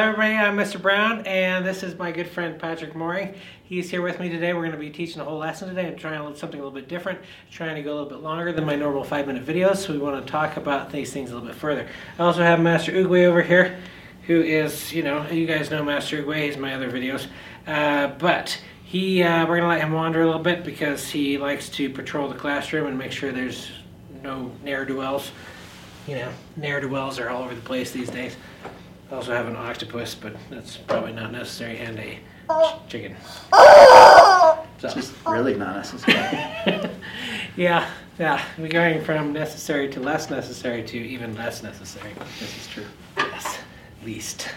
everybody. I'm Mr. Brown, and this is my good friend Patrick Morey. He's here with me today. We're going to be teaching a whole lesson today. I'm trying something a little bit different, trying to go a little bit longer than my normal five minute videos, so we want to talk about these things a little bit further. I also have Master Oogway over here, who is, you know, you guys know Master Oogway, he's my other videos. Uh, but he, uh, we're going to let him wander a little bit because he likes to patrol the classroom and make sure there's no ne'er do wells. You know, ne'er do wells are all over the place these days. I also have an octopus, but that's probably not necessary, and a ch- chicken. So, Just really not necessary. yeah, yeah, we're going from necessary to less necessary to even less necessary. this is true. Yes, least.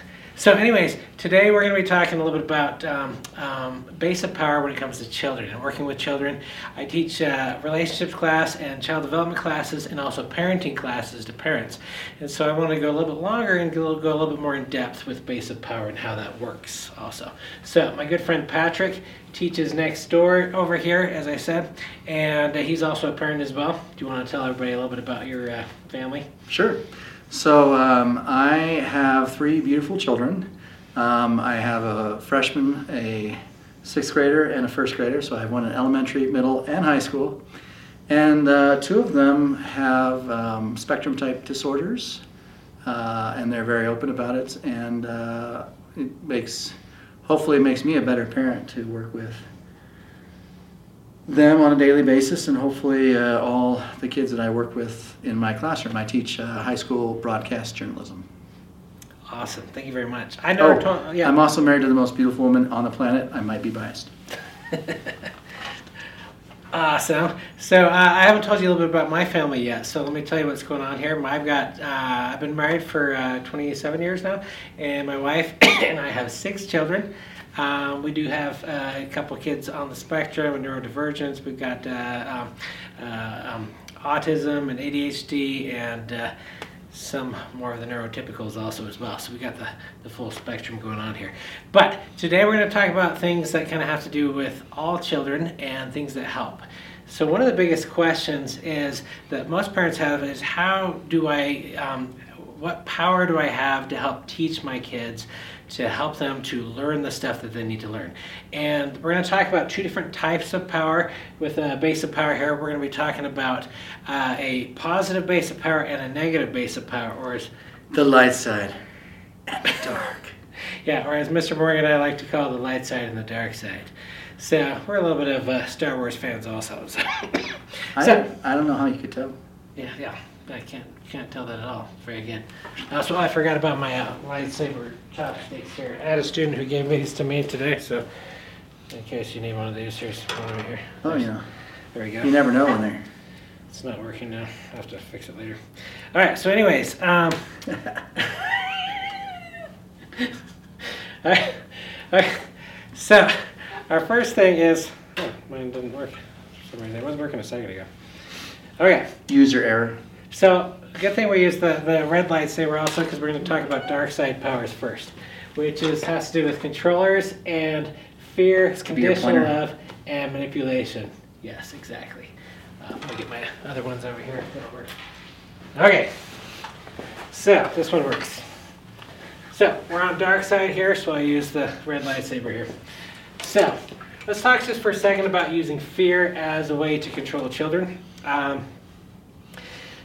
So, anyways, today we're going to be talking a little bit about um, um, base of power when it comes to children and working with children. I teach uh, relationships class and child development classes and also parenting classes to parents. And so I want to go a little bit longer and go, a little bit more in depth with base of power and how that works also. So, my good friend Patrick teaches next door over here, as I said, and uh, he's also a parent as well. Do you want to tell everybody a little bit about your uh, family? Sure. So um, I have three beautiful children. Um, I have a freshman, a sixth grader, and a first grader. So I have one in elementary, middle, and high school. And uh, two of them have um, spectrum type disorders, uh, and they're very open about it. And uh, it makes, hopefully, it makes me a better parent to work with them on a daily basis, and hopefully uh, all the kids that I work with in my classroom. I teach uh, high school broadcast journalism. Awesome. Thank you very much. I know. Oh. Yeah. I'm also married to the most beautiful woman on the planet. I might be biased. Awesome. So uh, I haven't told you a little bit about my family yet. So let me tell you what's going on here. I've got uh, I've been married for uh, 27 years now, and my wife and I have six children. Um, we do have uh, a couple kids on the spectrum and neurodivergence. We've got uh, um, uh, um, autism and ADHD and uh, some more of the neurotypicals also as well. So we've got the, the full spectrum going on here. But today we're going to talk about things that kind of have to do with all children and things that help. So one of the biggest questions is that most parents have is how do I, um, what power do I have to help teach my kids to help them to learn the stuff that they need to learn. And we're going to talk about two different types of power. With a base of power here, we're going to be talking about uh, a positive base of power and a negative base of power, or as The light side and the dark. yeah, or as Mr. Morgan and I like to call the light side and the dark side. So we're a little bit of uh, Star Wars fans also. So, I, so I don't know how you could tell. yeah, yeah, I can't can't tell that at all. Very good. Also, I forgot about my uh, lightsaber chopsticks here. I had a student who gave these to me today, so in case you need one of these, here's one right here. Oh, yeah. There we go. you never know when they're. It's not working now. I'll have to fix it later. All right. So, anyways, um, all right, all right. So, our first thing is oh, mine didn't work for some reason. It was working a second ago. Okay. User error. So, good thing we use the, the red lightsaber also because we're going to talk about dark side powers first, which is has to do with controllers and fear, conditional love, and manipulation. Yes, exactly. Uh, let me get my other ones over here. That'll work. Okay. So this one works. So we're on dark side here, so I use the red lightsaber here. So let's talk just for a second about using fear as a way to control children. Um,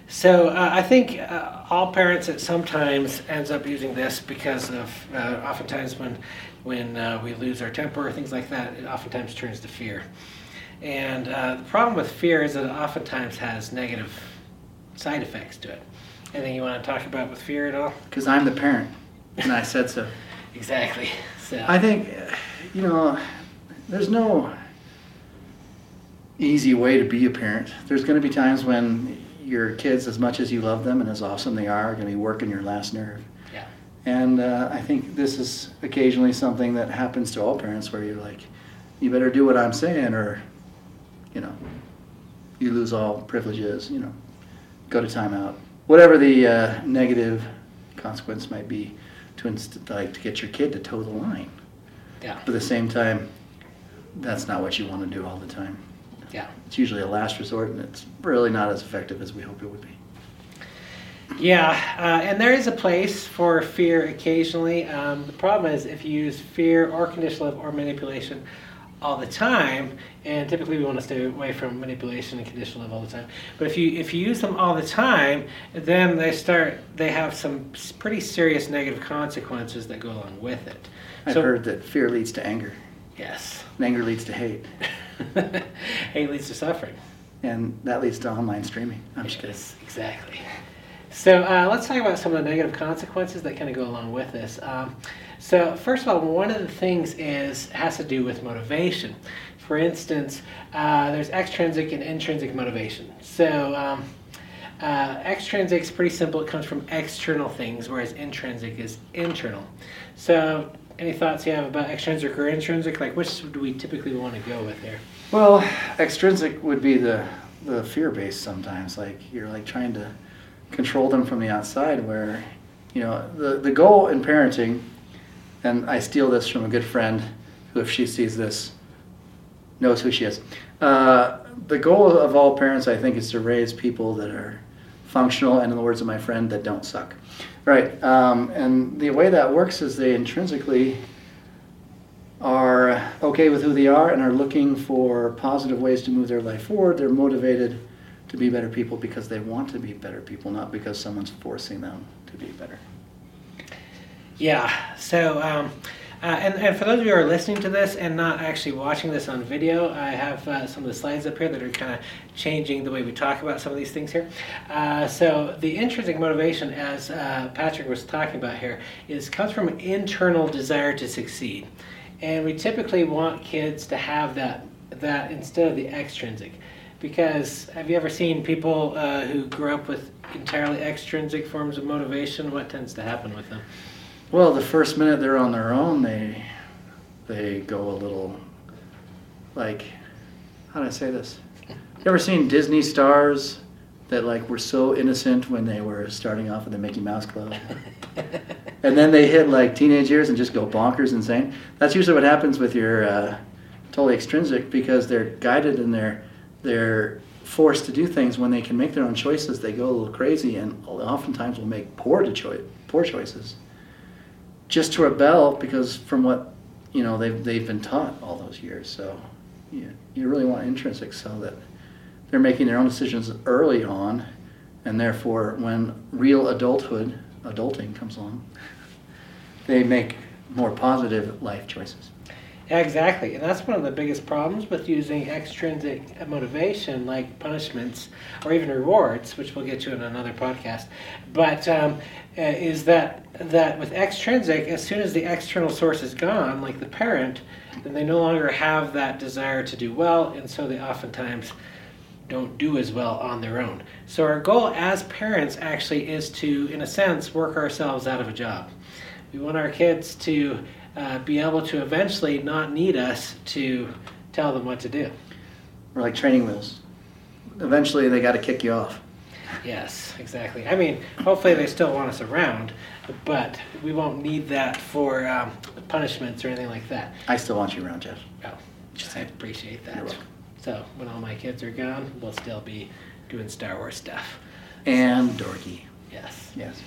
so uh, I think uh, all parents at sometimes ends up using this because of uh, oftentimes when when uh, we lose our temper or things like that, it oftentimes turns to fear. And uh, the problem with fear is that it oftentimes has negative side effects to it. Anything you want to talk about with fear at all? Because I'm the parent, and I said so. Exactly. So I think, you know, there's no easy way to be a parent. There's going to be times when your kids, as much as you love them and as awesome they are, are going to be working your last nerve. yeah, And uh, I think this is occasionally something that happens to all parents where you're like, you better do what I'm saying or, you know, you lose all privileges, you know, go to timeout. Whatever the uh, negative consequence might be to, inst- like, to get your kid to toe the line. yeah, But at the same time, that's not what you want to do all the time. Yeah. It's usually a last resort and it's really not as effective as we hope it would be. Yeah, uh, and there is a place for fear occasionally. Um, the problem is if you use fear or conditional love or manipulation all the time, and typically we want to stay away from manipulation and conditional love all the time. But if you if you use them all the time, then they start they have some pretty serious negative consequences that go along with it. I've So- heard that fear leads to anger, Yes, and anger leads to hate, hate leads to suffering. and that leads to online streaming. I'm just kidding. Yes, exactly. So uh, let's talk about some of the negative consequences that kind of go along with this. Um, so first of all, one of the things is has to do with motivation. For instance, uh, there's extrinsic and intrinsic motivation. So um, uh, extrinsic is pretty simple. It comes from external things, whereas intrinsic is internal. So any thoughts you have about extrinsic or intrinsic? Like which do we typically want to go with here? Well, extrinsic would be the the fear based sometimes. Like you're like trying to control them from the outside. Where you know the the goal in parenting, and I steal this from a good friend who, if she sees this, knows who she is. Uh, the goal of all parents, I think, is to raise people that are functional, and in the words of my friend, that don't suck. Right. Um, and the way that works is they intrinsically are okay with who they are and are looking for positive ways to move their life forward. They're motivated to be better people because they want to be better people, not because someone's forcing them to be better. Yeah. So, um, uh, and, and for those of you who are listening to this and not actually watching this on video, I have uh, some of the slides up here that are kind of changing the way we talk about some of these things here. Uh, so, the intrinsic motivation, as uh, Patrick was talking about here, is comes from an internal desire to succeed, and we typically want kids to have that that instead of the extrinsic. Because have you ever seen people uh, who grew up with entirely extrinsic forms of motivation? What tends to happen with them? Well, the first minute they're on their own, they they go a little like how do I say this? You ever seen Disney stars that like were so innocent when they were starting off with the Mickey Mouse Club? and then they hit like teenage years and just go bonkers insane. That's usually what happens with your uh, totally extrinsic because they're guided and they're they're forced to do things when they can make their own choices. They go a little crazy and oftentimes will make poor to poor choices just to rebel because from what you know they've they've been taught all those years. So you you really want intrinsic so that they're making their own decisions early on, and therefore when real adulthood adulting comes along, they make more positive life choices. Exactly. And that's one of the biggest problems with using extrinsic motivation like punishments or even rewards, which we'll get to in another podcast. But um, uh, is that that with extrinsic, as soon as the external source is gone, like the parent, then they no longer have that desire to do well, and so they oftentimes don't do as well on their own. So our goal as parents actually is to, in a sense, work ourselves out of a job. We want our kids to uh, be able to eventually not need us to tell them what to do. We're like training wheels. Eventually, they got to kick you off. Yes, exactly. I mean, hopefully they still want us around, but we won't need that for um, punishments or anything like that. I still want you around, Jeff. Oh, I appreciate that. So when all my kids are gone, we'll still be doing Star Wars stuff. And dorky. Yes. Yes.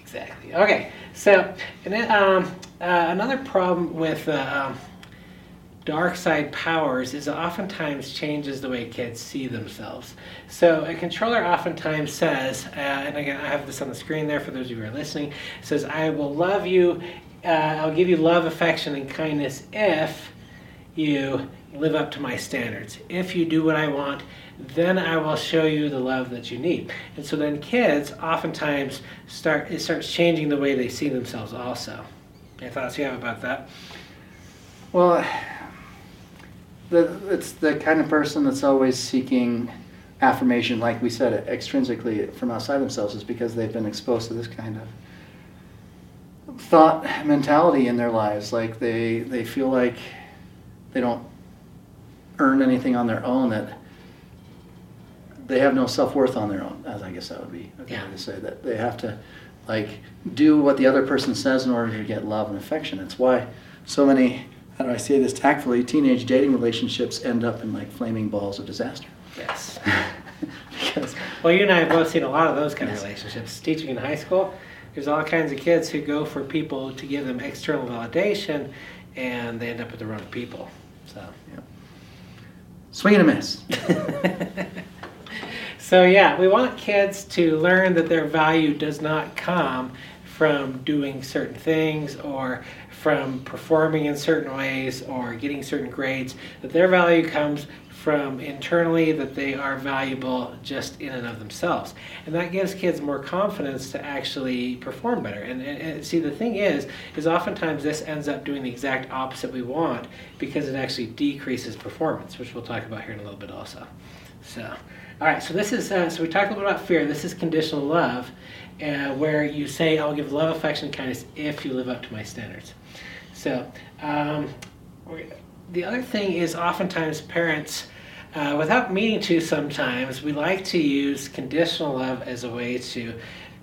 Exactly. Okay. So, and then um, uh, another problem with uh, dark side powers is it oftentimes changes the way kids see themselves. So, a controller oftentimes says, uh, and again, I have this on the screen there for those of you who are listening. Says, "I will love you. Uh, I'll give you love, affection, and kindness if you live up to my standards. If you do what I want." then I will show you the love that you need. And so then kids oftentimes start it starts changing the way they see themselves also. Any thoughts you have about that? Well, the, it's the kind of person that's always seeking affirmation, like we said, extrinsically from outside themselves, is because they've been exposed to this kind of thought mentality in their lives. Like they, they feel like they don't earn anything on their own, that they have no self worth on their own, as I guess that would be a good Yeah. way to say that. They have to like do what the other person says in order to get love and affection. It's why so many how do I say this tactfully, teenage dating relationships end up in like flaming balls of disaster. Yes. because well, you and I have both seen a lot of those kind of relationships. Teaching in high school, there's all kinds of kids who go for people to give them external validation, and they end up with the wrong people. So. Swing and a miss. so yeah, we want kids to learn that their value does not come from doing certain things or from performing in certain ways or getting certain grades, that their value comes from internally that they are valuable just in and of themselves. And that gives kids more confidence to actually perform better. And, and, and, see, the thing is, is oftentimes this ends up doing the exact opposite we want because it actually decreases performance, which we'll talk about here in a little bit also. So, all right, so this is, uh, so we talked a little bit about fear. This is conditional love, uh, where you say, I'll give love, affection, kindness if you live up to my standards. So, um, the other thing is oftentimes parents, uh, without meaning to sometimes, we like to use conditional love as a way to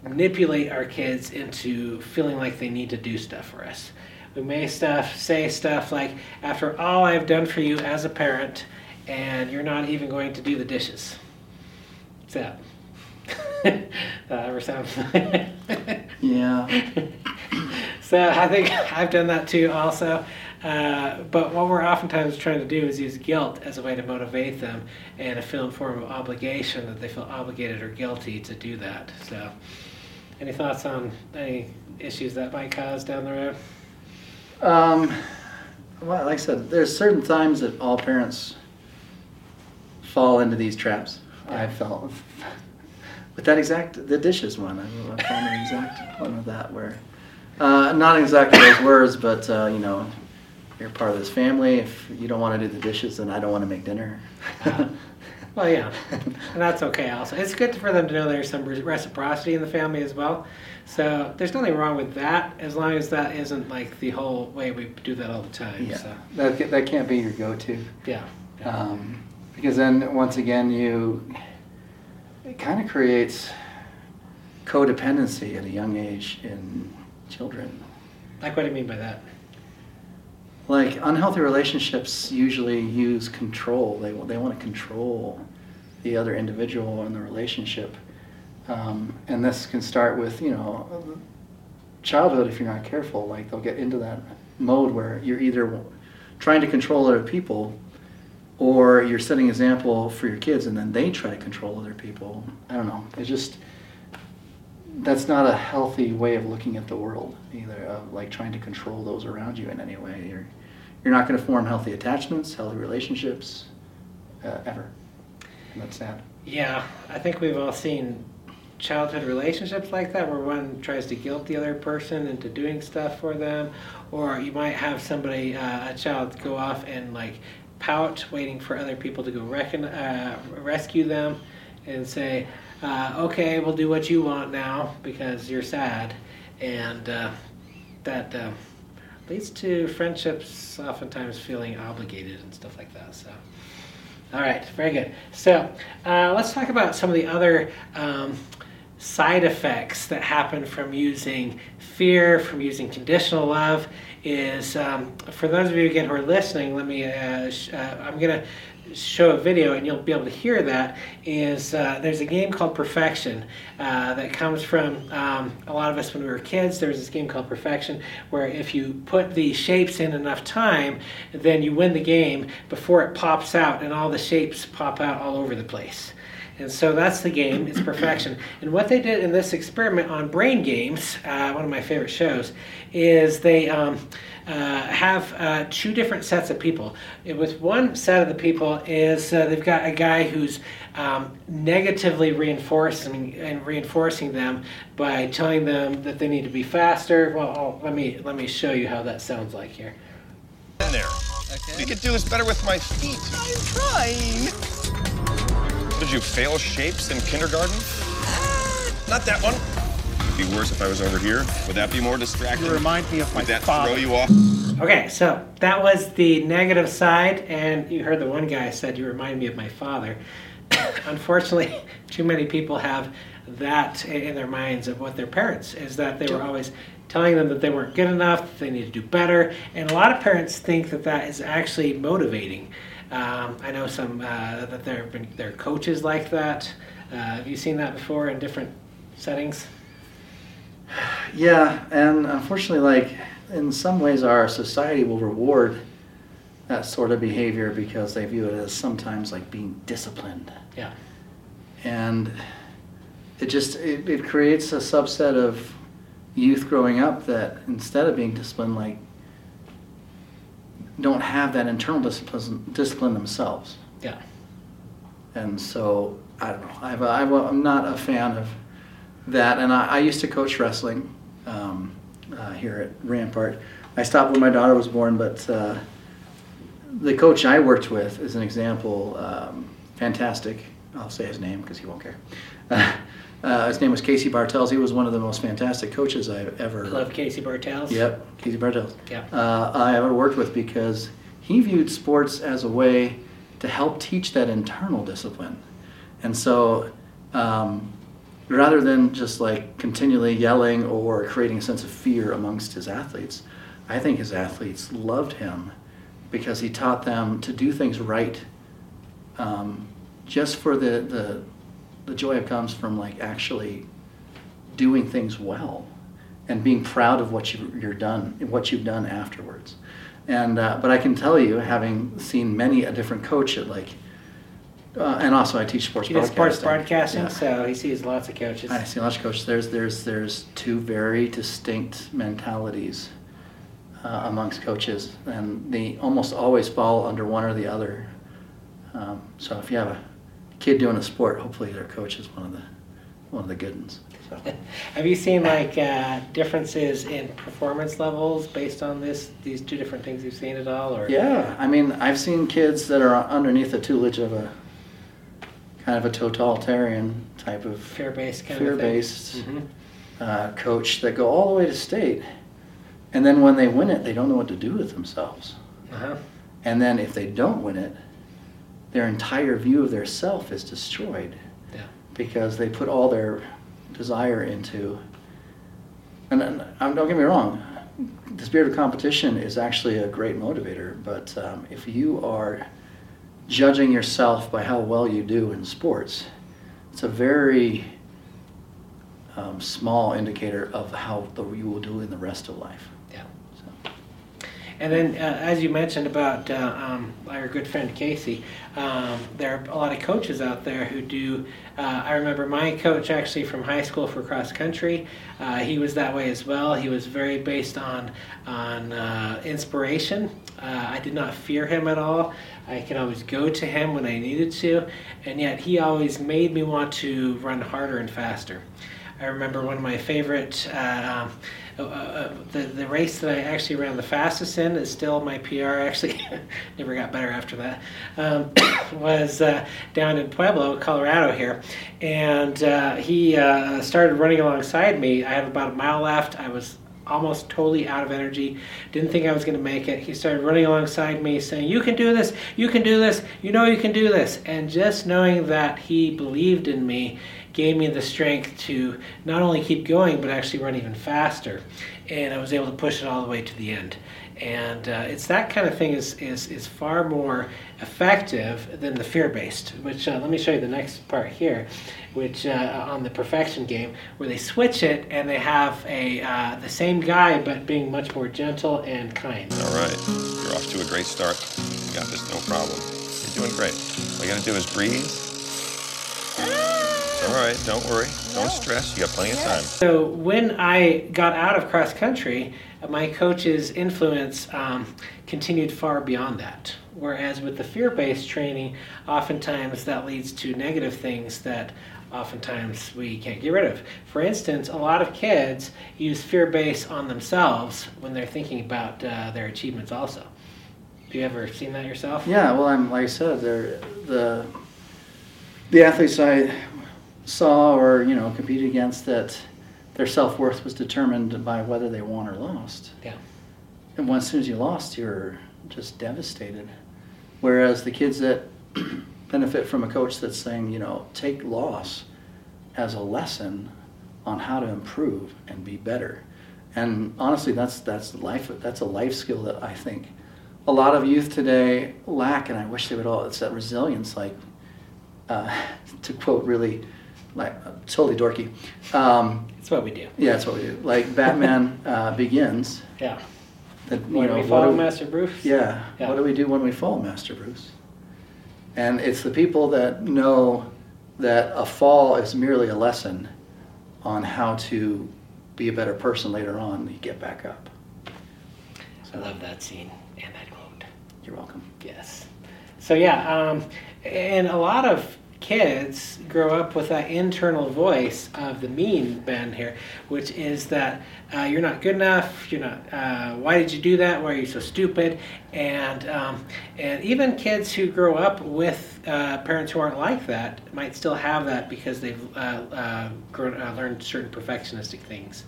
manipulate our kids into feeling like they need to do stuff for us. We may stuff say stuff like, after all I've done for you as a parent, and you're not even going to do the dishes. What's that? that ever sound Yeah. So I think I've done that too also. Uh, but what we're oftentimes trying to do is use guilt as a way to motivate them and a film form of obligation that they feel obligated or guilty to do that. So, any thoughts on any issues that might cause down the road? Um, well, like I said, there's certain times that all parents fall into these traps. Yeah. I felt with that exact the dishes one. I I found an exact one of that where uh, not exactly those words, but uh, you know, you're part of this family. If you don't want to do the dishes, then I don't want to make dinner. well, yeah, and that's okay. Also, it's good for them to know there's some reciprocity in the family as well. So there's nothing wrong with that, as long as that isn't like the whole way we do that all the time. Yeah, so. that that can't be your go-to. Yeah. yeah. Um, because then once again you it kind of creates codependency at a young age in children. Like, what do you mean by that? Like, unhealthy relationships usually use control. They, they want to control the other individual in the relationship. Um, and this can start with, you know, childhood if you're not careful. Like, they'll get into that mode where you're either trying to control other people or you're setting example for your kids and then they try to control other people. I don't know. It's just that's not a healthy way of looking at the world either of like trying to control those around you in any way you're you're not going to form healthy attachments healthy relationships uh, ever. And that's sad. Yeah i think we've all seen childhood relationships like that where one tries to guilt the other person into doing stuff for them. Or you might have somebody uh, a child go off and like pout waiting for other people to go recon- uh, rescue them and say uh, okay, we'll do what you want now because you're sad. And uh, that uh, leads to friendships oftentimes feeling obligated and stuff like that. So, all right, very good. So, uh, let's talk about some of the other um, side effects that happen from using fear, from using conditional love. Is um, for those of you again who are listening, let me. Uh, sh- uh, I'm gonna show a video and you'll be able to hear that is uh, there's a game called perfection uh, that comes from um, a lot of us when we were kids there was this game called perfection where if you put the shapes in enough time then you win the game before it pops out and all the shapes pop out all over the place and so that's the game, it's perfection. And what they did in this experiment on Brain Games, uh, one of my favorite shows, is they um, uh, have uh, two different sets of people. With one set of the people is uh, they've got a guy who's um, negatively reinforcing and reinforcing them by telling them that they need to be faster. Well, I'll, let me let me show you how that sounds like here. In there. Okay. You could do this better with my feet. I'm trying. Did you fail shapes in kindergarten? Not that one It'd be worse if I was over here? Would that be more distracting? You remind me of my Would that father. throw you off? Okay, so that was the negative side, and you heard the one guy said you remind me of my father. Unfortunately, too many people have that in their minds of what their parents is that they were always telling them that they weren't good enough, they need to do better, and a lot of parents think that that is actually motivating. Um, I know some uh, that there have been there are coaches like that Uh, have you seen that before in different settings? Yeah, and unfortunately, like in some ways, our society will reward that sort of behavior because they view it as sometimes like being disciplined, Yeah. and it just it, it creates a subset of youth growing up that instead of being disciplined, like don't have that internal discipline discipline themselves. Yeah. And so I don't know. I've, I've, I'm not a fan of that. And I, I used to coach wrestling um, uh, here at Rampart. I stopped when my daughter was born, but uh, the coach I worked with is an example. Um, fantastic. I'll say his name because he won't care. Uh, his name was Casey Bartels. He was one of the most fantastic coaches I've ever. I love Casey Bartels. Yep, Casey Bartels. Yeah. Uh, I ever worked with because he viewed sports as a way to help teach that internal discipline. And so, um, rather than just like continually yelling or creating a sense of fear amongst his athletes, I think his athletes loved him because he taught them to do things right um, just for the, the, the joy comes from like actually doing things well and being proud of what you, you're done, what you've done afterwards. And uh, but I can tell you, having seen many a different coach at like, uh, and also I teach sports He does sports broadcasting. broadcasting, Yeah. so he sees lots of coaches. I see lots of coaches. There's there's there's two very distinct mentalities uh, amongst coaches, and they almost always fall under one or the other. Um, so if you have a kid doing a sport, hopefully their coach is one of the one of the good ones. So. Have you seen like uh, differences in performance levels based on this these two different things you've seen at all? Or Yeah, I mean, I've seen kids that are underneath the tutelage of a kind of a totalitarian type of fear-based kind of thing. fear-based Mhm. uh, coach that go all the way to state, and then when they win it, they don't know what to do with themselves. Uh-huh. And then if they don't win it, their entire view of their self is destroyed Yeah. because they put all their desire into. And, and um, don't get me wrong, the spirit of competition is actually a great motivator. But um, if you are judging yourself by how well you do in sports, it's a very um, small indicator of how the, you will do in the rest of life. And then, uh, as you mentioned about uh, um, our good friend Casey, um, there are a lot of coaches out there who do. Uh, I remember my coach actually from high school for cross country. Uh, he was that way as well. He was very based on on uh, inspiration. Uh, I did not fear him at all. I could always go to him when I needed to, and yet he always made me want to run harder and faster. I remember one of my favorite. Uh, um, uh, uh, the the race that I actually ran the fastest in is still my PR. Actually, never got better after that. Um, was uh, down in Pueblo, Colorado here, and uh, he uh, started running alongside me. I had about a mile left. I was almost totally out of energy. Didn't think I was going to make it. He started running alongside me, saying, "You can do this. You can do this. You know you can do this." And just knowing that he believed in me gave me the strength to not only keep going but actually run even faster and i was able to push it all the way to the end and uh, it's that kind of thing is, is, is far more effective than the fear-based which uh, let me show you the next part here which uh, on the perfection game where they switch it and they have a uh, the same guy but being much more gentle and kind All right, you're off to a great start. You got this, no problem. You're doing great. All you gotta do is breathe. All right, don't worry, don't stress. You got plenty of time. So when I got out of cross country, my coach's influence um, continued far beyond that. Whereas with the fear-based training, oftentimes that leads to negative things that oftentimes we can't get rid of. For instance, a lot of kids use fear-based on themselves when they're thinking about uh, their achievements. Also, have you ever seen that yourself? Yeah, well, I'm like I said, the the athletes I saw or you know competed against that their self worth was determined by whether they won or lost. Yeah. And when, as soon as you lost, you're just devastated. Whereas the kids that benefit from a coach that's saying, you know, take loss as a lesson on how to improve and be better. And honestly, that's that's life. That's a life skill that I think a lot of youth today lack, and I wish they would all. It's that resilience, like uh, to quote really like uh, totally dorky. Um, That's what we do. yeah, that's what we do. Like Batman uh, Begins. Yeah. That, you When know, we do- Master Bruce. Yeah. Yeah. What do we do when we fall, Master Bruce? And it's the people that know that a fall is merely a lesson on how to be a better person later on. You get back up. I love that scene and that quote. You're welcome. Yes. So yeah, um, and a lot of kids grow up with that internal voice of the mean Ben here, which is that uh, you're not good enough. You're not. Uh, why did you do that? Why are you so stupid? And um, and even kids who grow up with uh, parents who aren't like that might still have that because they've uh, uh, grown, uh, learned certain perfectionistic things.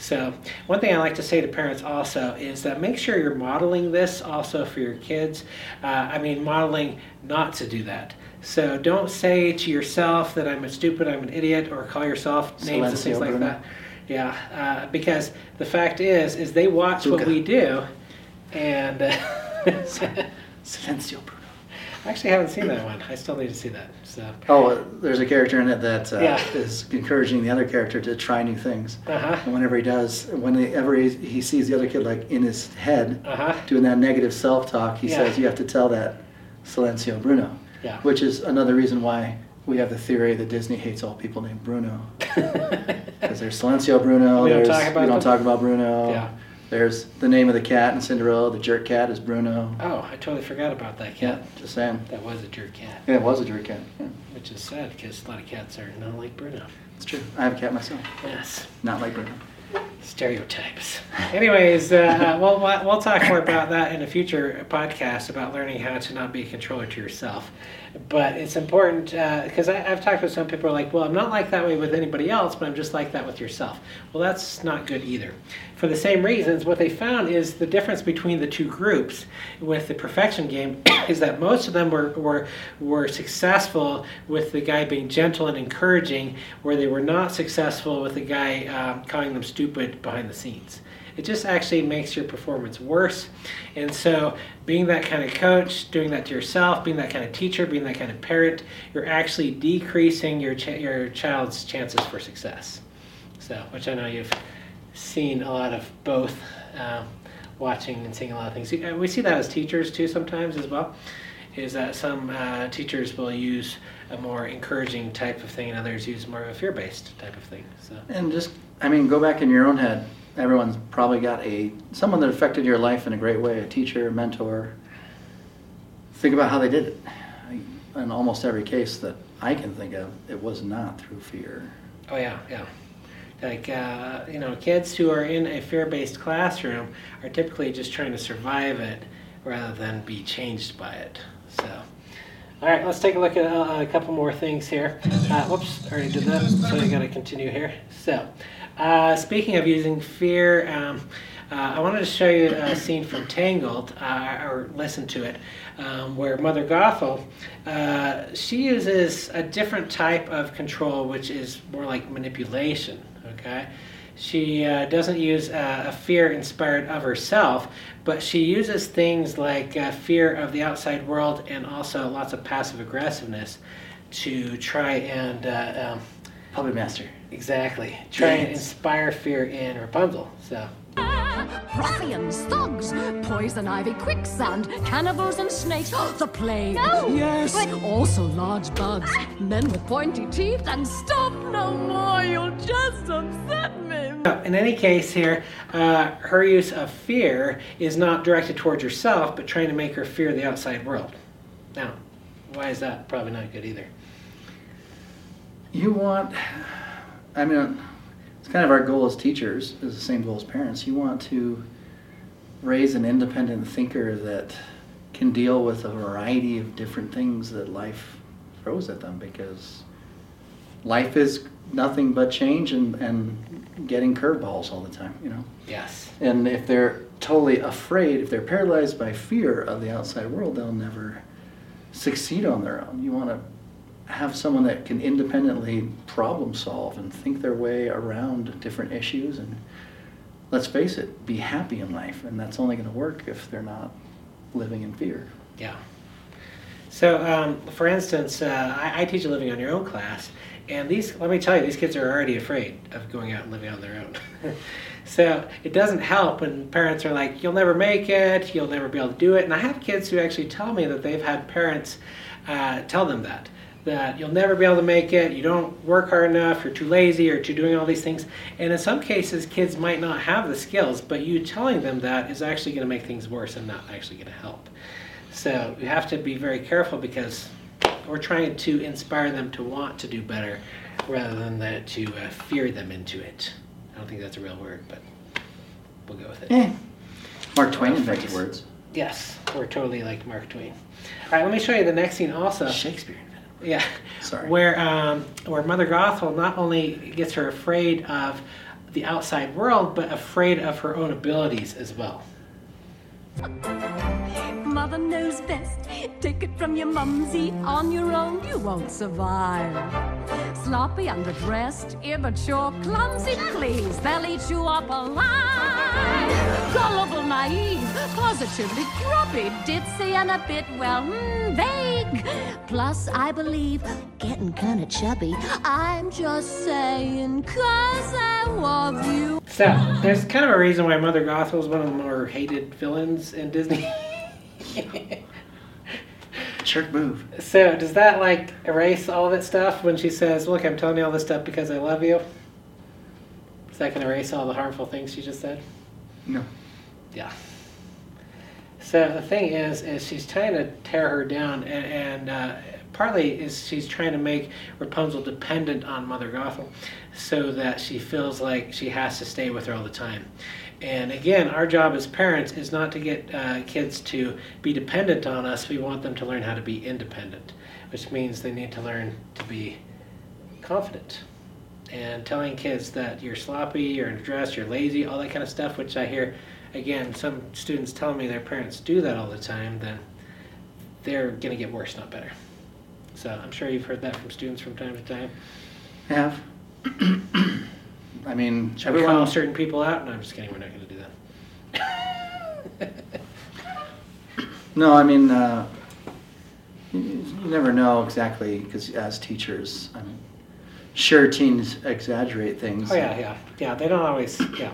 So, one thing I like to say to parents also is that make sure you're modeling this also for your kids. I mean, modeling not to do that. So, don't say to yourself that I'm a stupid, I'm an idiot, or call yourself names and things like Bruno. that. Yeah, uh, because the fact is, is they watch what we do, and uh, Silencio, Bruno. I actually haven't seen that one. I still need to see that. So, Oh, there's a character in it that uh, Yeah. is encouraging the other character to try new things. uh huh, And whenever he does, whenever he, he sees the other kid like in his head uh huh, doing that negative self-talk, he Yeah. says you have to tell that Silencio Bruno, yeah. which is another reason why we have the theory that Disney hates all people named Bruno because there's Silencio Bruno. We don't talk about we don't talk about Bruno. Yeah. There's the name of the cat in Cinderella. The jerk cat is Bruno. Oh, I totally forgot about that cat. Yeah, Just saying. That was a jerk cat. Yeah, it was a jerk cat. Yeah, Which is sad because a lot of cats are not like Bruno. it's true. I have a cat myself. Yes, Not like Bruno. Stereotypes. Anyways, uh, we'll, we'll talk more about that in a future podcast about learning how to not be a controller to yourself. But it's important because I I've talked with some people who are like, well, I'm not like that way with anybody else, but I'm just like that with yourself. Well, that's not good either. For the same reasons, what they found is the difference between the two groups with the perfection game is that most of them were, were, were successful with the guy being gentle and encouraging, where they were not successful with the guy um, calling them stupid behind the scenes. It just actually makes your performance worse. And so, being that kind of coach, doing that to yourself, being that kind of teacher, being that kind of parent, you're actually decreasing your, ch- your child's chances for success. So, which I know you've seen a lot of both, uh, watching and seeing a lot of things. Uh, We see that as teachers too sometimes as well. Is that some uh, teachers will use a more encouraging type of thing, and others use more of a fear-based type of thing. So, And just, I mean, go back in your own head. Everyone's probably got a someone that affected your life in a great way, a teacher, mentor. Think about how they did it. In almost every case that I can think of, it was not through fear. Oh yeah, yeah. Like uh, you know, kids who are in a fear-based classroom are typically just trying to survive it rather than be changed by it. So, all right, let's take a look at uh, a couple more things here. Uh, whoops, already did that, so I got to continue here. So, uh, speaking of using fear. Um, uh, I wanted to show you a scene from Tangled, uh, or listen to it, um, where Mother Gothel, uh, she uses a different type of control, which is more like manipulation. Okay, she uh, doesn't use uh, a fear inspired of herself, but she uses things like fear of the outside world and also lots of passive aggressiveness to try and um, Puppet master. exactly try and inspire fear in Rapunzel. So. Ruffians, thugs, poison ivy, quicksand, cannibals and snakes, the plague. No, Yes, but- also large bugs, men with pointy teeth, and stop no more, you'll just upset me. In any case, here, uh, her use of fear is not directed towards herself, but trying to make her fear the outside world. Now, why is that? Probably not good either. You want, I mean, it's kind of our goal as teachers, is the same goal as parents. You want to raise an independent thinker that can deal with a variety of different things that life throws at them because life is nothing but change and, and getting curveballs all the time, you know? Yes. And if they're totally afraid, if they're paralyzed by fear of the outside world, they'll never succeed on their own. You want to have someone that can independently problem solve and think their way around different issues and let's face it, be happy in life. And that's only going to work if they're not living in fear. Yeah. So, um, for instance, uh, I, I teach a living on your own class, And these, let me tell you, these kids are already afraid of going out and living on their own. so it doesn't help when parents are like, you'll never make it, you'll never be able to do it. And I have kids who actually tell me that they've had parents uh, tell them that that you'll never be able to make it, you don't work hard enough, you're too lazy, or too doing all these things. And in some cases, kids might not have the skills, but you telling them that is actually going to make things worse and not actually going to help. So you have to be very careful because we're trying to inspire them to want to do better rather than that to uh, fear them into it. I don't think that's a real word, but we'll go with it. Eh. Mark Twain Well, invented words. Yes, we're totally like Mark Twain. All right, let me show you the next scene also. Shakespeare invented Yeah. Sorry. Where um, where Mother Gothel not only gets her afraid of the outside world, but afraid of her own abilities as well. Mother knows best. Take it from your mumsy. On your own, you won't survive. Sloppy, underdressed, immature, clumsy, please. They'll eat you up alive. Gullible, naive, positively grubby, ditzy, and a bit, well, mm, vague. Plus, I believe, getting kinda chubby. I'm just saying, cause I love you. So there's kind of a reason why Mother Gothel is one of the more hated villains in Disney. Jerk move. so does that like erase all of its stuff when she says, "Look, I'm telling you all this stuff because I love you"? Is that going to erase all the harmful things she just said? No. Yeah. So the thing is, is she's trying to tear her down, and, and uh, partly is she's trying to make Rapunzel dependent on Mother Gothel, so that she feels like she has to stay with her all the time. And again, our job as parents is not to get uh, kids to be dependent on us. We want them to learn how to be independent, which means they need to learn to be confident and telling kids that you're sloppy, you're underdressed, you're lazy, all that kind of stuff, which I hear, again, some students tell me their parents do that all the time, then they're going to get worse, not better. So I'm sure you've heard that from students from time to time. Have. I mean, Should we call certain people out? No, I'm just kidding. We're not going to do that. No, I mean, uh, you, you never know exactly because as teachers, I'm sure teens exaggerate things. Oh yeah, yeah, yeah. They don't always. Yeah.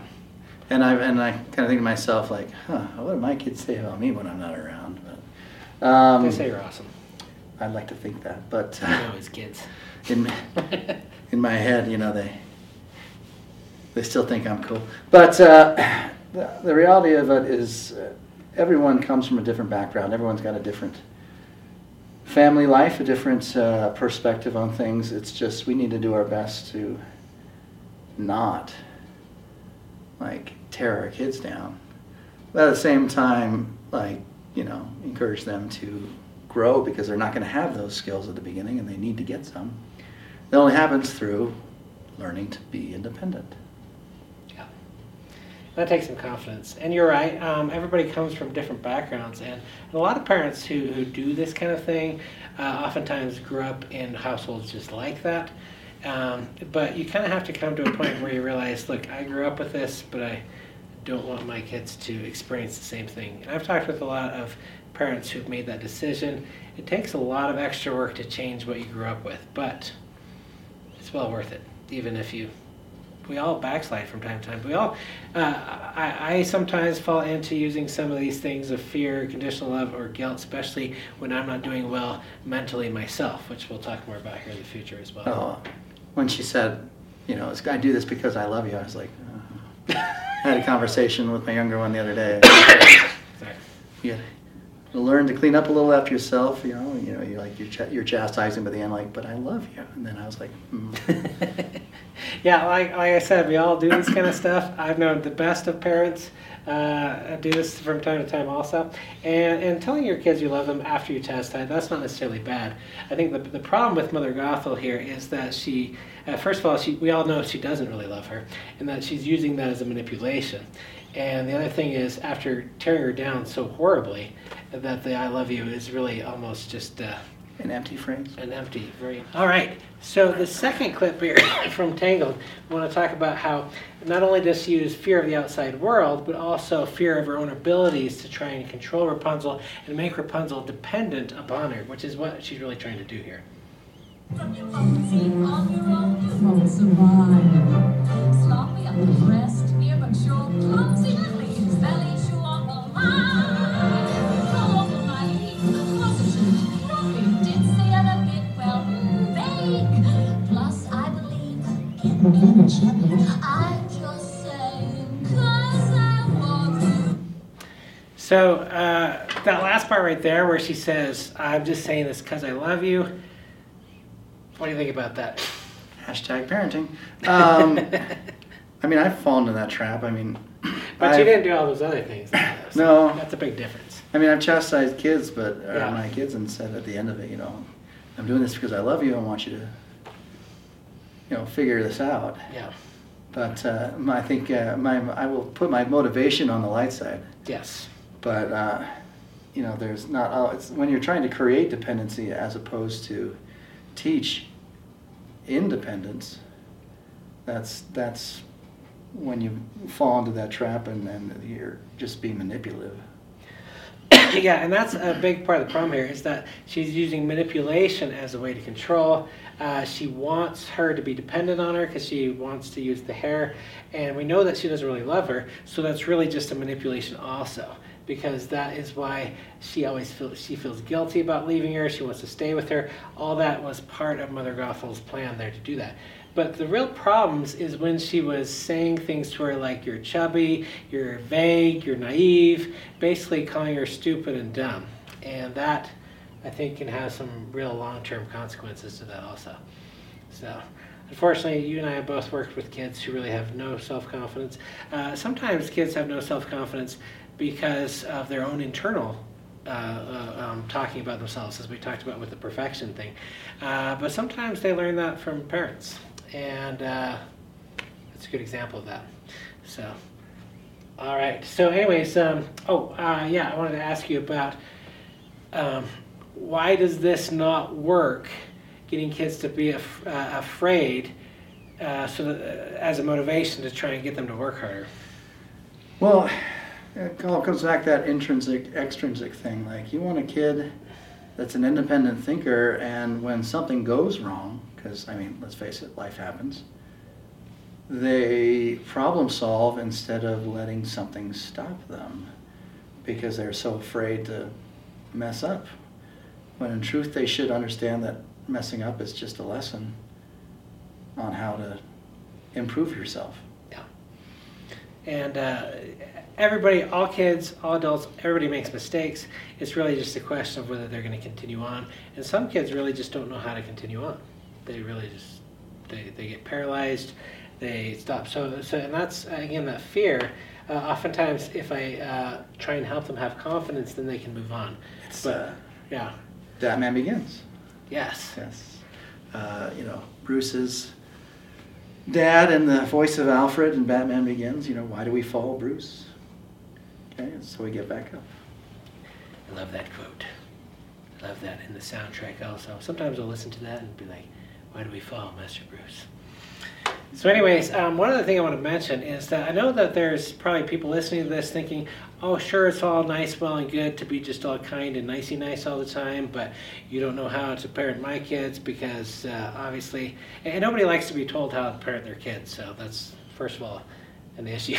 And I and I kind of think to myself like, huh, what do my kids say about me when I'm not around? But um, They say you're awesome. I'd like to think that, but You know, as kids. in in my head, you know, they they still think I'm cool. But uh, the, the reality of it is, uh, everyone comes from a different background. Everyone's got a different family life, a different uh, perspective on things. It's just we need to do our best to not like tear our kids down, but at the same time, like you know, encourage them to grow because they're not going to have those skills at the beginning, and they need to get some. That only happens through learning to be independent. Yeah. That takes some confidence. And you're right, um, everybody comes from different backgrounds. And a lot of parents who, who do this kind of thing uh, oftentimes grew up in households just like that. Um, but you kind of have to come to a point where you realize, look, I grew up with this, but I don't want my kids to experience the same thing. And I've talked with a lot of parents who've made that decision. It takes a lot of extra work to change what you grew up with, but it's well worth it, even if you we all backslide from time to time. We all, uh, I, I sometimes fall into using some of these things of fear, conditional love, or guilt, especially when I'm not doing well mentally myself, which we'll talk more about here in the future as well. Oh, when she said, you know, I do this because I love you, I was like, uh, I had a conversation with my younger one the other day. You gotta learn to clean up a little after yourself. You know, you know, you like you're, ch- you're chastising, by the end, like, but I love you. And then I was like, mm. yeah, like, like I said, we all do this kind of stuff. I've known the best of parents uh, do this from time to time also. And, and telling your kids you love them after you chastise, that's not necessarily bad. I think the, the problem with Mother Gothel here is that she, uh, first of all, she, we all know she doesn't really love her, and that she's using that as a manipulation. And the other thing is, after tearing her down so horribly, that the I love you is really almost just. Uh, an empty phrase. an empty very all right so the second clip here from tangled i want to talk about how not only does she use fear of the outside world but also fear of her own abilities to try and control rapunzel and make rapunzel dependent upon her which is what she's really trying to do here From your mumsy on your own, you won't survive. Sloppy, underdressed, immature, clumsy, please, belly chew off a line. So uh, that last part right there, where she says, "I'm just saying this because I love you." What do you think about that? Hashtag parenting. Um, I mean, I've fallen into that trap. I mean, But I've- you didn't do all those other things. though, so No. that's a big difference. I mean, I've chastised kids, but Yeah. my kids, and said at the end of it, you know, I'm doing this because I love you. I want you to, you know, figure this out. Yeah. But uh, I think uh, my I will put my motivation on the light side. Yes. But uh, you know, there's not. all it's when you're trying to create dependency as opposed to teach independence. That's that's when you fall into that trap and, and you're just being manipulative. yeah, and that's a big part of the problem here is that she's using manipulation as a way to control. Uh, she wants her to be dependent on her because she wants to use the hair, and we know that she doesn't really love her. So that's really just a manipulation, also, because that is why she always feels she feels guilty about leaving her. She wants to stay with her. All that was part of Mother Gothel's plan there to do that. But the real problems is when she was saying things to her like you're chubby, you're vague, you're naive, basically calling her stupid and dumb. And that I think can have some real long-term consequences to that also. So unfortunately, you and I have both worked with kids who really have no self-confidence. Uh, sometimes kids have no self-confidence because of their own internal uh, uh, um, talking about themselves, as we talked about with the perfection thing. Uh, but sometimes they learn that from parents, and uh, that's a good example of that. So, all right. So, anyways, um, oh uh, yeah, I wanted to ask you about um, why does this not work? Getting kids to be af- uh, afraid, uh, so that, uh, as a motivation to try and get them to work harder. Well, it all comes back to that intrinsic extrinsic thing. Like you want a kid that's an independent thinker, and when something goes wrong, because I mean, let's face it, life happens. They problem solve instead of letting something stop them, because they're so afraid to mess up. When in truth, they should understand that messing up is just a lesson on how to improve yourself. Yeah. And uh, everybody, all kids, all adults, everybody makes mistakes. It's really just a question of whether they're going to continue on. And some kids really just don't know how to continue on. They really just they, they get paralyzed. They stop. So so and that's again that fear. Uh, oftentimes, if I uh, try and help them have confidence, then they can move on. It's, but uh, yeah, Batman Begins. yes, Yes. Uh, you know, Bruce's dad and the voice of Alfred and Batman Begins, you know, why do we fall, Bruce? Okay, so we get back up. I love that quote. I love that in the soundtrack also. Sometimes I'll listen to that and be like, why do we fall, Master Bruce? So, anyways, um, one other thing I want to mention is that I know that there's probably people listening to this thinking, oh, sure, it's all nice, well, and good to be just all kind and nicey nice all the time, but you don't know how to parent my kids because uh, obviously, and nobody likes to be told how to parent their kids, so that's, first of all, an issue.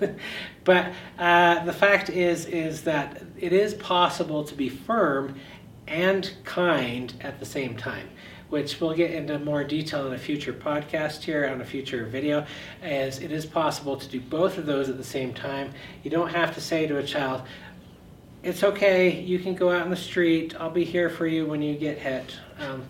but uh, the fact is, is that it is possible to be firm and kind at the same time which we'll get into more detail in a future podcast here on a future video as it is possible to do both of those at the same time you don't have to say to a child it's okay you can go out in the street i'll be here for you when you get hit um,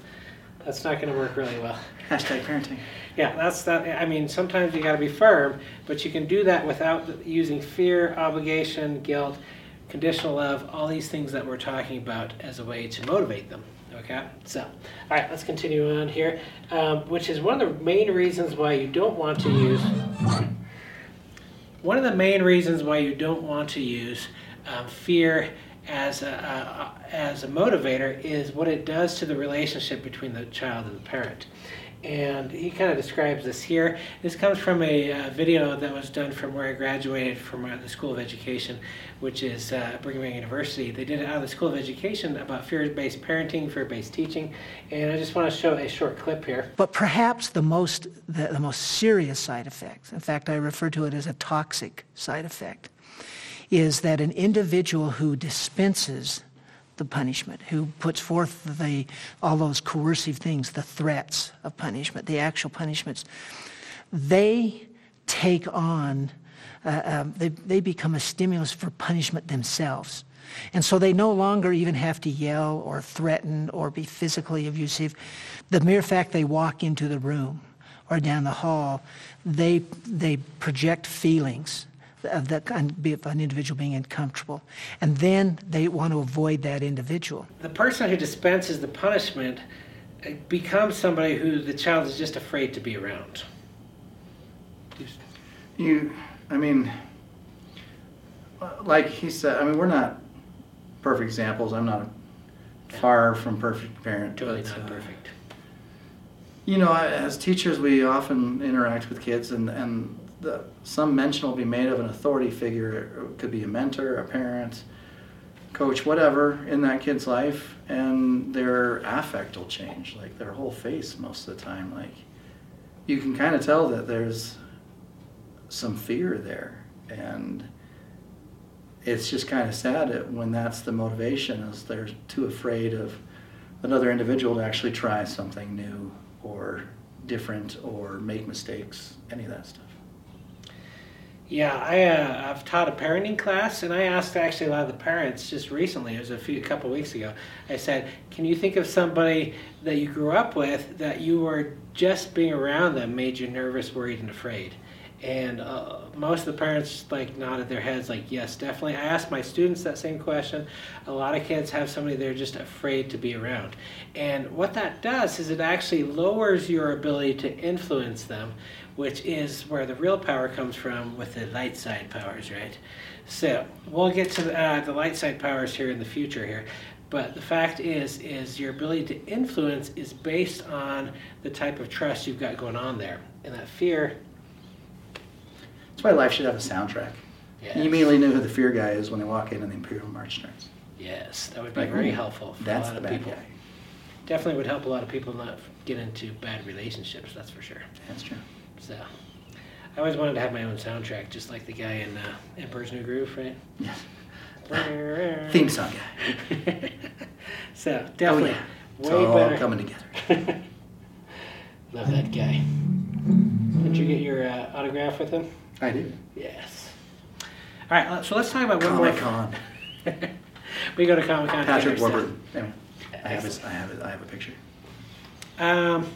that's not going to work really well Hashtag parenting. yeah, that's that. I mean, sometimes you got to be firm, but you can do that without using fear, obligation, guilt, conditional love, all these things that we're talking about as a way to motivate them. Okay, so all right, let's continue on here, um, which is one of the main reasons why you don't want to use. One of the main reasons why you don't want to use um, fear as a, as a motivator is what it does to the relationship between the child and the parent. And he kind of describes this here. This comes from a uh, video that was done from where I graduated from uh, the School of Education, which is uh, Brigham Young University. They did it out of the School of Education about fear-based parenting, fear-based teaching, and I just want to show a short clip here. But perhaps the most, the, the most serious side effect, in fact, I refer to it as a toxic side effect, is that an individual who dispenses the punishment, who puts forth the, all those coercive things, the threats of punishment, the actual punishments, they take on, uh, um, they, they become a stimulus for punishment themselves. And so they no longer even have to yell or threaten or be physically abusive. The mere fact they walk into the room or down the hall, they, they project feelings of, the, of an individual being uncomfortable. And then they want to avoid that individual. The person who dispenses the punishment uh, becomes somebody who the child is just afraid to be around. You, I mean, like he said, I mean, we're not perfect examples. I'm not far from perfect parent. Totally but, not uh, perfect. You know, as teachers, we often interact with kids, and, and the, some mention will be made of an authority figure. It could be a mentor, a parent, coach, whatever in that kid's life, and their affect will change, like their whole face most of the time. Like you can kind of tell that there's some fear there, and it's just kind of sad when that's the motivation is they're too afraid of another individual to actually try something new or different or make mistakes, any of that stuff. Yeah, I, uh, I've taught a parenting class, and I asked actually a lot of the parents just recently. It was a few a couple weeks ago. I said, "Can you think of somebody that you grew up with that you were just being around them made you nervous, worried, and afraid?" And uh, most of the parents like nodded their heads, like, "Yes, definitely." I asked my students that same question. A lot of kids have somebody they're just afraid to be around, and what that does is it actually lowers your ability to influence them which is where the real power comes from with the light side powers, right? So we'll get to the, uh, the light side powers here in the future here. But the fact is, is your ability to influence is based on the type of trust you've got going on there. And that fear, That's why life should have a soundtrack. yes, You immediately know who the fear guy is when they walk in and the Imperial March starts. yes, that would be Like, very helpful for That's a lot the of bad people. guy. Definitely would help a lot of people not get into bad relationships, that's for sure. That's true. So I always wanted to have my own soundtrack, just like the guy in uh, Emperor's New Groove, right? Yes. Theme song guy. so definitely oh, yeah. It's all better. coming together. Love that guy. Did you get your uh, autograph with him? I did. Yes. All right, so let's talk about one more. Comic Con. we go to Comic Con. Patrick Warburton. Anyway, I have his, I have his, I have a picture. Um,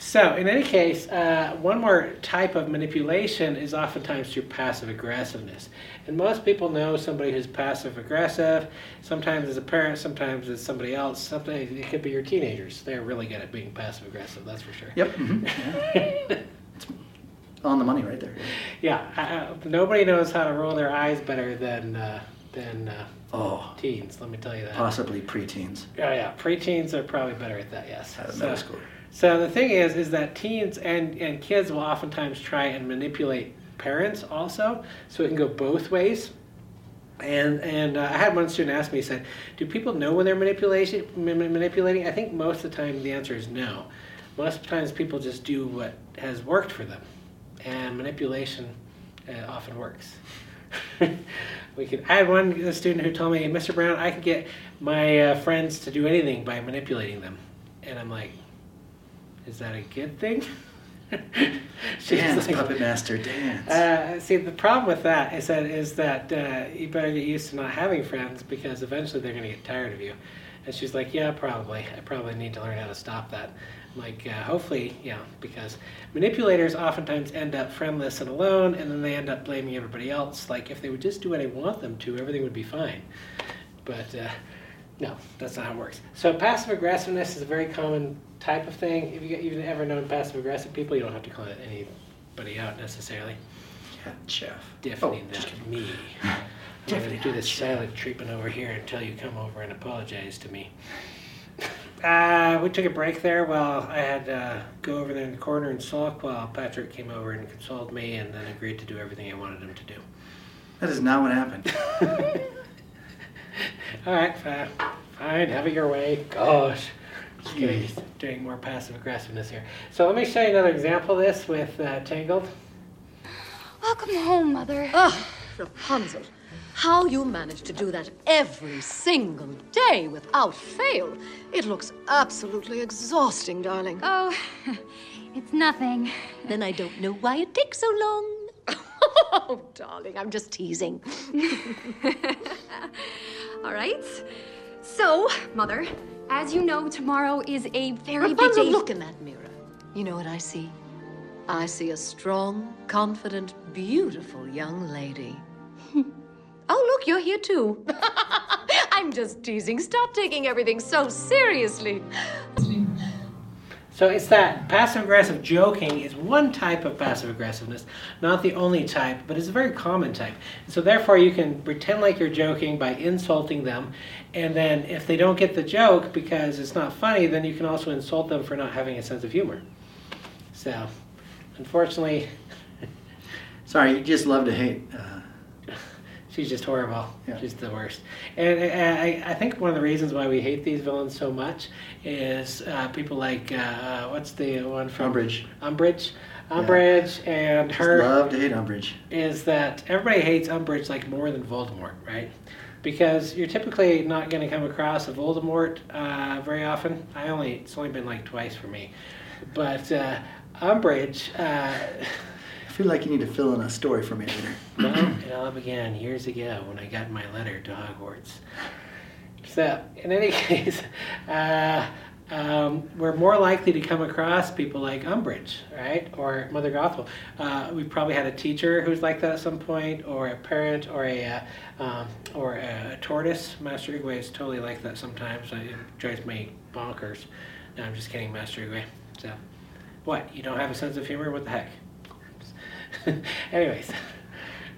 so, in any case, uh, one more type of manipulation is oftentimes through passive aggressiveness. And most people know somebody who's passive aggressive. Sometimes as a parent, sometimes as somebody else. Sometimes it could be your teenagers. They're really good at being passive aggressive, that's for sure. Yep. mhm, yeah. It's on the money right there. Yeah, I, I, nobody knows how to roll their eyes better than uh, than uh, Oh, teens. Let me tell you that. possibly preteens Oh yeah, preteens are probably better at that. Yes. at So- middle school. So the thing is, is that teens and, and kids will oftentimes try and manipulate parents also, so it can go both ways. And and uh, I had one student ask me, he said, "Do people know when they're manipulation ma- manipulating?" I think most of the time the answer is no. Most times people just do what has worked for them, and manipulation uh, often works. we could. I had one student who told me, "Mr. Brown, I can get my uh, friends to do anything by manipulating them," and I'm like, "Is that a good thing?" She's Dance, like, puppet master, dance. uh, see, the problem with that is that is that uh, you better get used to not having friends because eventually they're going to get tired of you. And she's like, "Yeah, probably. I probably need to learn how to stop that." I'm like, uh, hopefully, yeah, because manipulators oftentimes end up friendless and alone, and then they end up blaming everybody else. Like, if they would just do what I want them to, everything would be fine. But uh, no, that's not how it works. So passive aggressiveness is a very common type of thing. If you you've ever known passive aggressive people, you don't have to call anybody out necessarily. yeah, chef. Definitely oh, not me. I'm going to do this silent treatment over here until you come over and apologize to me. Uh, we took a break there while I had to uh, go over there in the corner and sulk while Patrick came over and consoled me and then agreed to do everything I wanted him to do. That is not what happened. All right, fine, fine, have it your way. Gosh, just kidding. He's doing more passive aggressiveness here. So let me show you another example of this with uh, Tangled. Welcome home, Mother. Oh, Rapunzel. How you manage to do that every single day without fail. It looks absolutely exhausting, darling. Oh, it's nothing. Then I don't know why it takes so long. oh, darling, I'm just teasing. All right. So, Mother, as you know, tomorrow is a very big day. look in that mirror. You know what I see? I see a strong, confident, beautiful young lady. oh, look, you're here too. I'm just teasing. Stop taking everything so seriously. So it's that passive aggressive joking is one type of passive aggressiveness, not the only type, but it's a very common type. So therefore, you can pretend like you're joking by insulting them, and then if they don't get the joke because it's not funny, then you can also insult them for not having a sense of humor. So, unfortunately, Sorry, you just love to hate. Uh, She's just horrible. Yeah. She's the worst. And I, I, I think one of the reasons why we hate these villains so much is uh, people like, uh, what's the one from? Umbridge. Umbridge. Umbridge and just her love to hate Umbridge. is that everybody hates Umbridge like more than Voldemort, right? Because you're typically not going to come across a Voldemort uh, very often. I only it's only been like twice for me, but uh, Umbridge. Feel like you need to fill in a story for me later. well, it all began years ago when I got my letter to Hogwarts. So, in any case, uh, um, we're more likely to come across people like Umbridge, right, or Mother Gothel. Uh, we probably had a teacher who's like that at some point, or a parent, or a uh, um, or a, tortoise. Master Oogway is totally like that sometimes. It drives me bonkers. No, I'm just kidding, Master Oogway. So, what? You don't have a sense of humor? What the heck? Anyways,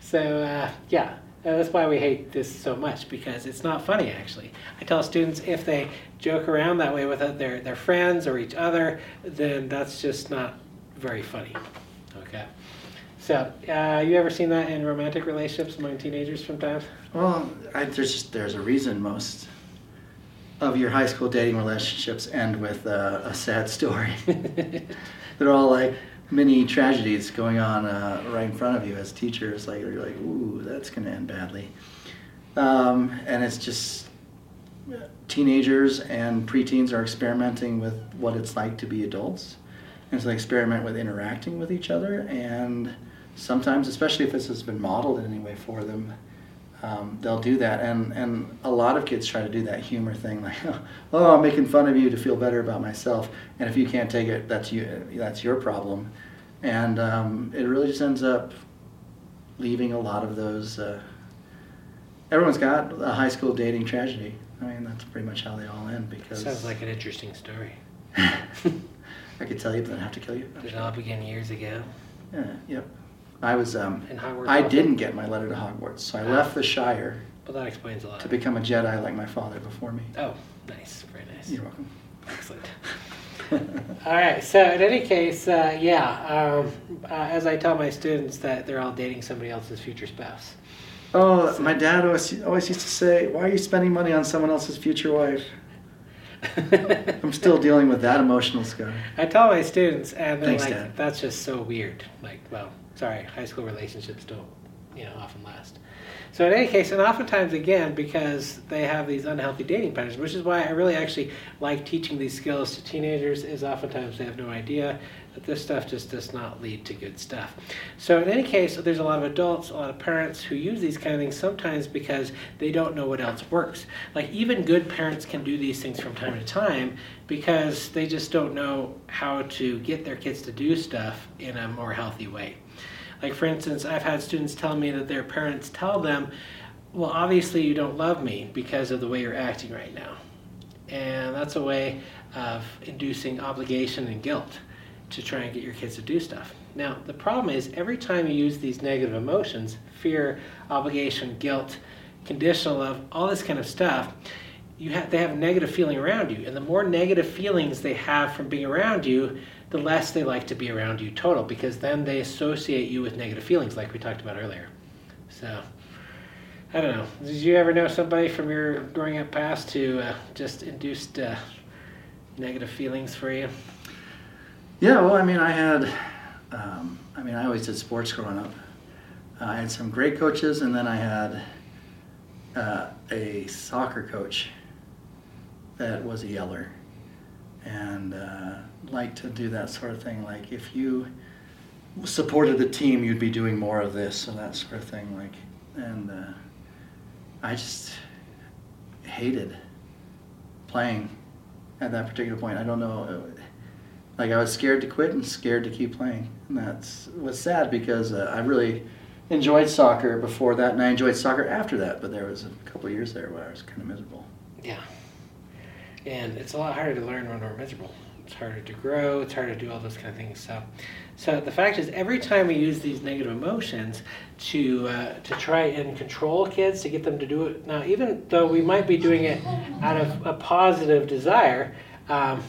so uh, yeah, that's why we hate this so much because it's not funny actually. I tell students if they joke around that way with their their friends or each other, then that's just not very funny. Okay. So, uh, you ever seen that in romantic relationships among teenagers sometimes? Well, I, there's just, there's a reason most of your high school dating relationships end with uh, a sad story. They're all like mini tragedies going on uh, right in front of you as teachers. Like you're like, ooh, that's gonna end badly. Um, and it's just teenagers and preteens are experimenting with what it's like to be adults. And so they experiment with interacting with each other, and sometimes, especially if this has been modeled in any way for them, um, they'll do that. And, and a lot of kids try to do that humor thing, like, oh, I'm making fun of you to feel better about myself. And if you can't take it, that's you. That's your problem. And um, it really just ends up leaving a lot of those. Uh, everyone's got a high school dating tragedy. I mean, that's pretty much how they all end. Because Sounds like an interesting story. I could tell you, but I'd have to kill you. Did it all begin years ago? Yeah, yep. I was. Um, In Hogwarts I also? didn't get my letter to Hogwarts, so I left the Shire Well, that explains a lot. to become a Jedi like my father before me. Oh, nice, very nice. You're welcome. Excellent. all right. So in any case, uh, yeah. Um, uh, as I tell my students that they're all dating somebody else's future spouse. Oh, my dad always always used to say, "Why are you spending money on someone else's future wife?" I'm still dealing with that emotional scar. I tell my students, and they're Thanks, like, Dad. "That's just so weird." Like, well, sorry, high school relationships don't, you know, often last. So in any case, and oftentimes again because they have these unhealthy dating patterns, which is why I really actually like teaching these skills to teenagers. Is oftentimes they have no idea that this stuff just does not lead to good stuff. So in any case, there's a lot of adults, a lot of parents who use these kind of things sometimes because they don't know what else works. Like even good parents can do these things from time to time because they just don't know how to get their kids to do stuff in a more healthy way. Like, for instance, I've had students tell me that their parents tell them, Well, obviously, you don't love me because of the way you're acting right now. And that's a way of inducing obligation and guilt to try and get your kids to do stuff. Now, the problem is every time you use these negative emotions fear, obligation, guilt, conditional love, all this kind of stuff you have they have a negative feeling around you, and the more negative feelings they have from being around you, the less they like to be around you total because then they associate you with negative feelings, like we talked about earlier. So. I don't know. Did you ever know somebody from your growing up past who uh, just induced uh, negative feelings for you? Yeah, well, I mean, I had, um, I mean, I always did sports growing up. Uh, I had some great coaches, and then I had uh, a soccer coach that was a yeller and uh, liked to do that sort of thing. Like, if you supported the team, you'd be doing more of this and that sort of thing. Like, and uh, I just hated playing at that particular point. I don't know. Like I was scared to quit and scared to keep playing, and that's was sad because uh, I really enjoyed soccer before that, and I enjoyed soccer after that. But there was a couple years there where I was kind of miserable. Yeah. And it's a lot harder to learn when we're miserable. It's harder to grow. It's harder to do all those kind of things. So, so the fact is, every time we use these negative emotions to uh, to try and control kids to get them to do it now, even though we might be doing it out of a positive desire. Um,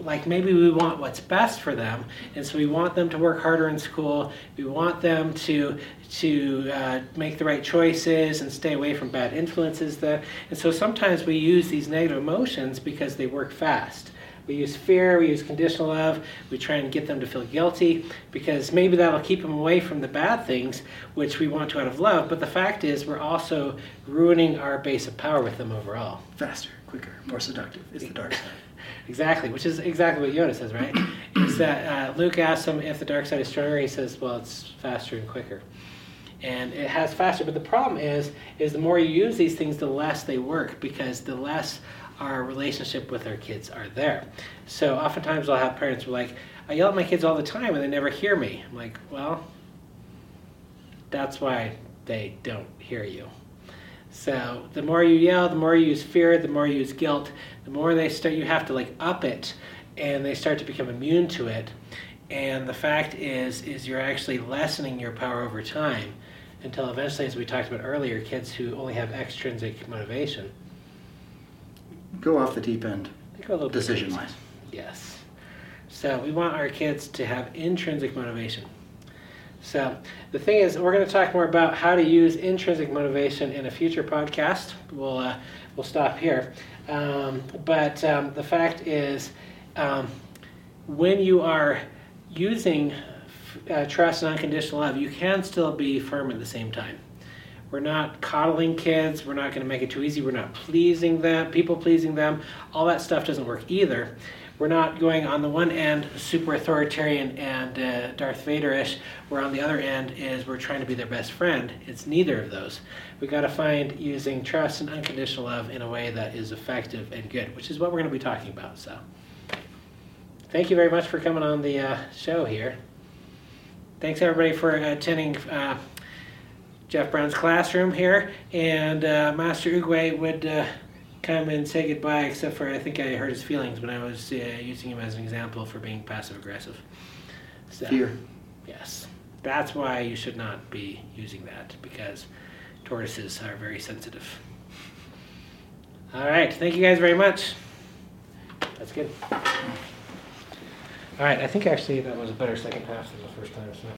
like maybe we want what's best for them and so we want them to work harder in school we want them to to uh, make the right choices and stay away from bad influences that and so sometimes we use these negative emotions because they work fast we use fear, we use conditional love, we try and get them to feel guilty because maybe that'll keep them away from the bad things, which we want to out of love. But the fact is, we're also ruining our base of power with them overall. Faster, quicker, more seductive is the dark side. Exactly, which is exactly what Yoda says, right? is that uh, Luke asks him if the dark side is stronger. He says, "Well, it's faster and quicker." and it has faster but the problem is is the more you use these things the less they work because the less our relationship with our kids are there. So oftentimes I'll have parents who are like, I yell at my kids all the time and they never hear me. I'm like, well, that's why they don't hear you. So the more you yell, the more you use fear, the more you use guilt, the more they start, you have to like up it and they start to become immune to it. And the fact is, is you're actually lessening your power over time until eventually, as we talked about earlier, kids who only have extrinsic motivation go off the deep end, go decision wise. Yes. So we want our kids to have intrinsic motivation. So the thing is, we're going to talk more about how to use intrinsic motivation in a future podcast. We'll uh, we'll stop here. Um, but um, the fact is, um, when you are using uh, trust and unconditional love, you can still be firm at the same time. We're not coddling kids. We're not going to make it too easy. We're not pleasing them, people pleasing them. All that stuff doesn't work either. We're not going on the one end super authoritarian and uh, Darth Vader-ish. Where on the other end is we're trying to be their best friend. It's neither of those. We got to find using trust and unconditional love in a way that is effective and good, which is what we're going to be talking about. So, thank you very much for coming on the uh, show here. Thanks everybody for attending. Uh, Jeff Brown's classroom here, and uh, Master Oogway would uh, come and say goodbye, except for I think I hurt his feelings when I was uh, using him as an example for being passive aggressive. So, Fear. Yes. That's why you should not be using that, because tortoises are very sensitive. All right. Thank you guys very much. That's good. All right. I think actually that was a better second half than the first time. So.